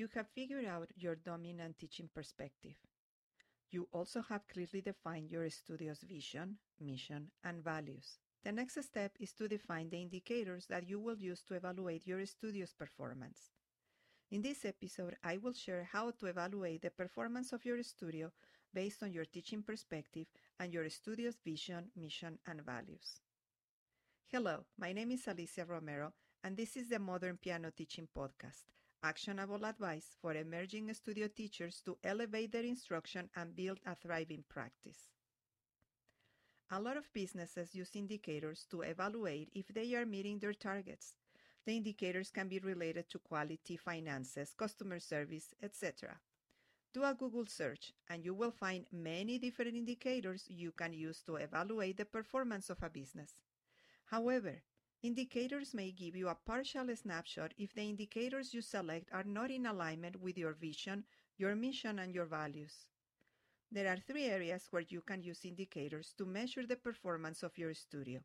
you have figured out your dominant teaching perspective. You also have clearly defined your studio's vision, mission, and values. The next step is to define the indicators that you will use to evaluate your studio's performance. In this episode, I will share how to evaluate the performance of your studio based on your teaching perspective and your studio's vision, mission, and values. Hello, my name is Alicia Romero, and this is the Modern Piano Teaching Podcast actionable advice for emerging studio teachers to elevate their instruction and build a thriving practice. A lot of businesses use indicators to evaluate if they are meeting their targets. The indicators can be related to quality, finances, customer service, etc. Do a Google search and you will find many different indicators you can use to evaluate the performance of a business. However, indicators may give you a partial snapshot if the indicators you select are not in alignment with your vision, your mission, and your values. There are three areas where you can use indicators to measure the performance of your studio.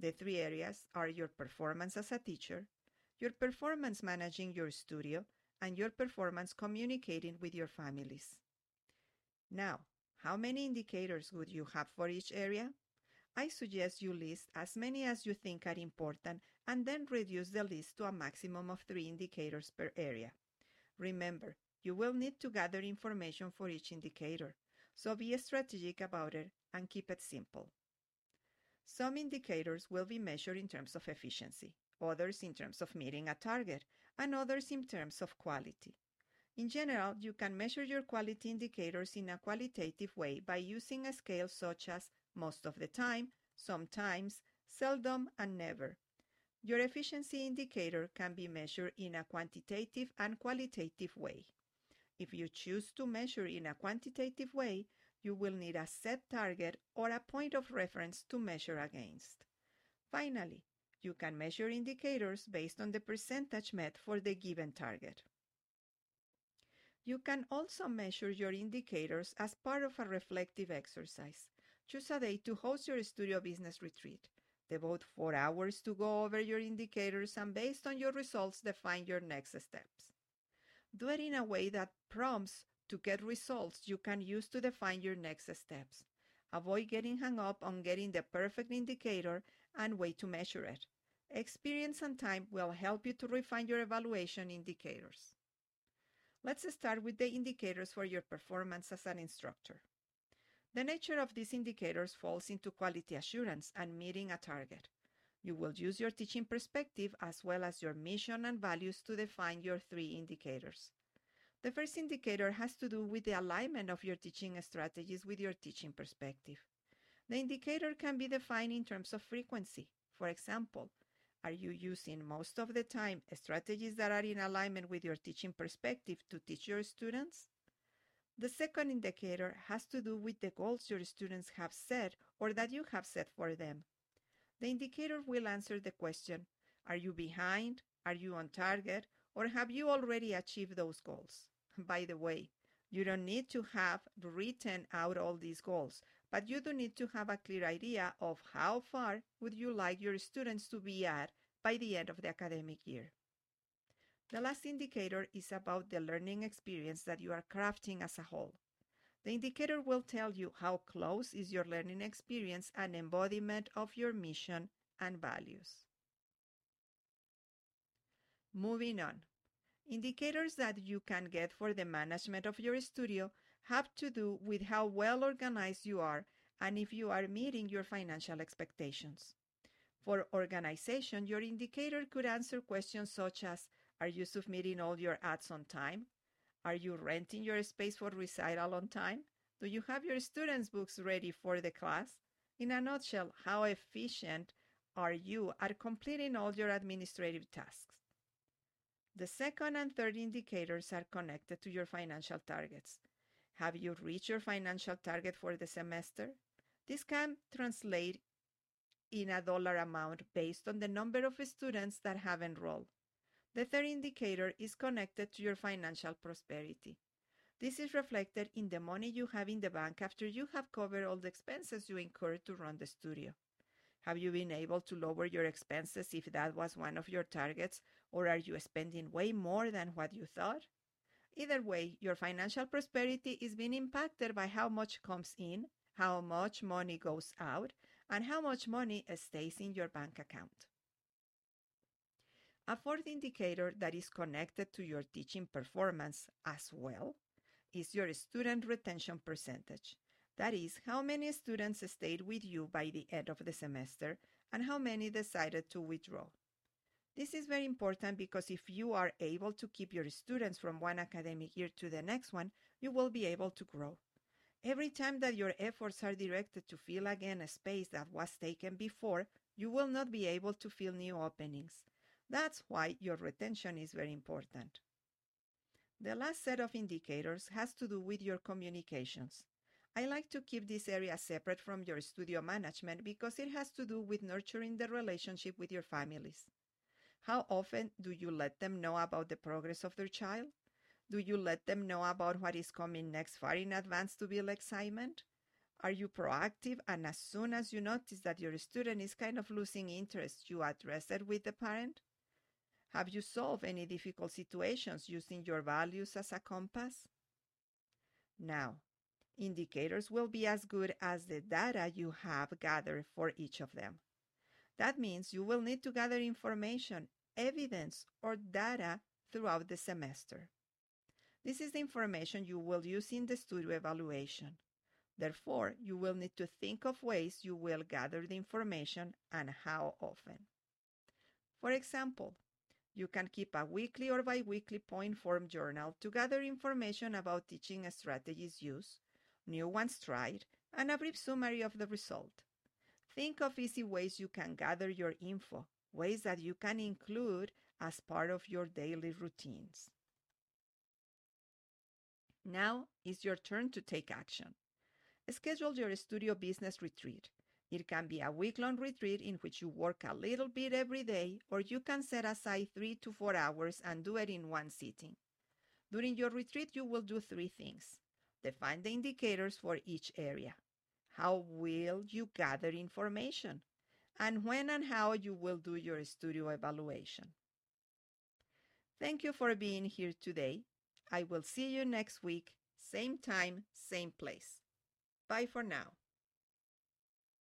The three areas are your performance as a teacher, your performance managing your studio, and your performance communicating with your families. Now, how many indicators would you have for each area? I suggest you list as many as you think are important and then reduce the list to a maximum of three indicators per area. Remember, you will need to gather information for each indicator, so be strategic about it and keep it simple. Some indicators will be measured in terms of efficiency, others in terms of meeting a target, and others in terms of quality. In general, you can measure your quality indicators in a qualitative way by using a scale such as most of the time, sometimes, seldom, and never. Your efficiency indicator can be measured in a quantitative and qualitative way. If you choose to measure in a quantitative way, you will need a set target or a point of reference to measure against. Finally, you can measure indicators based on the percentage met for the given target. You can also measure your indicators as part of a reflective exercise. Choose a day to host your studio business retreat. Devote four hours to go over your indicators and based on your results, define your next steps. Do it in a way that prompts to get results you can use to define your next steps. Avoid getting hung up on getting the perfect indicator and way to measure it. Experience and time will help you to refine your evaluation indicators. Let's start with the indicators for your performance as an instructor. The nature of these indicators falls into quality assurance and meeting a target. You will use your teaching perspective as well as your mission and values to define your three indicators. The first indicator has to do with the alignment of your teaching strategies with your teaching perspective. The indicator can be defined in terms of frequency. For example, are you using most of the time strategies that are in alignment with your teaching perspective to teach your students? The second indicator has to do with the goals your students have set or that you have set for them. The indicator will answer the question Are you behind? Are you on target? Or have you already achieved those goals? By the way, you don't need to have written out all these goals, but you do need to have a clear idea of how far would you like your students to be at by the end of the academic year. The last indicator is about the learning experience that you are crafting as a whole. The indicator will tell you how close is your learning experience and embodiment of your mission and values. Moving on. Indicators that you can get for the management of your studio have to do with how well organized you are and if you are meeting your financial expectations. For organization, your indicator could answer questions such as Are you submitting all your ads on time? Are you renting your space for recital on time? Do you have your students' books ready for the class? In a nutshell, how efficient are you at completing all your administrative tasks? The second and third indicators are connected to your financial targets. Have you reached your financial target for the semester? This can translate in a dollar amount based on the number of students that have enrolled. The third indicator is connected to your financial prosperity. This is reflected in the money you have in the bank after you have covered all the expenses you incurred to run the studio. Have you been able to lower your expenses if that was one of your targets, or are you spending way more than what you thought? Either way, your financial prosperity is being impacted by how much comes in, how much money goes out, and how much money stays in your bank account. A fourth indicator that is connected to your teaching performance as well is your student retention percentage. That is, how many students stayed with you by the end of the semester and how many decided to withdraw. This is very important because if you are able to keep your students from one academic year to the next one, you will be able to grow. Every time that your efforts are directed to fill again a space that was taken before, you will not be able to fill new openings. That's why your retention is very important. The last set of indicators has to do with your communications. I like to keep this area separate from your studio management because it has to do with nurturing the relationship with your families. How often do you let them know about the progress of their child? Do you let them know about what is coming next far in advance to build excitement? Are you proactive and as soon as you notice that your student is kind of losing interest, you address it with the parent? Have you solved any difficult situations using your values as a compass? Now, indicators will be as good as the data you have gathered for each of them. That means you will need to gather information, evidence, or data throughout the semester. This is the information you will use in the studio evaluation. Therefore, you will need to think of ways you will gather the information and how often. For example, you can keep a weekly or biweekly point form journal to gather information about teaching strategies used, new ones tried, and a brief summary of the result. Think of easy ways you can gather your info, ways that you can include as part of your daily routines. Now is your turn to take action. Schedule your studio business retreat. It can be a week long retreat in which you work a little bit every day, or you can set aside three to four hours and do it in one sitting. During your retreat, you will do three things define the indicators for each area. How will you gather information? And when and how you will do your studio evaluation. Thank you for being here today. I will see you next week, same time, same place. Bye for now.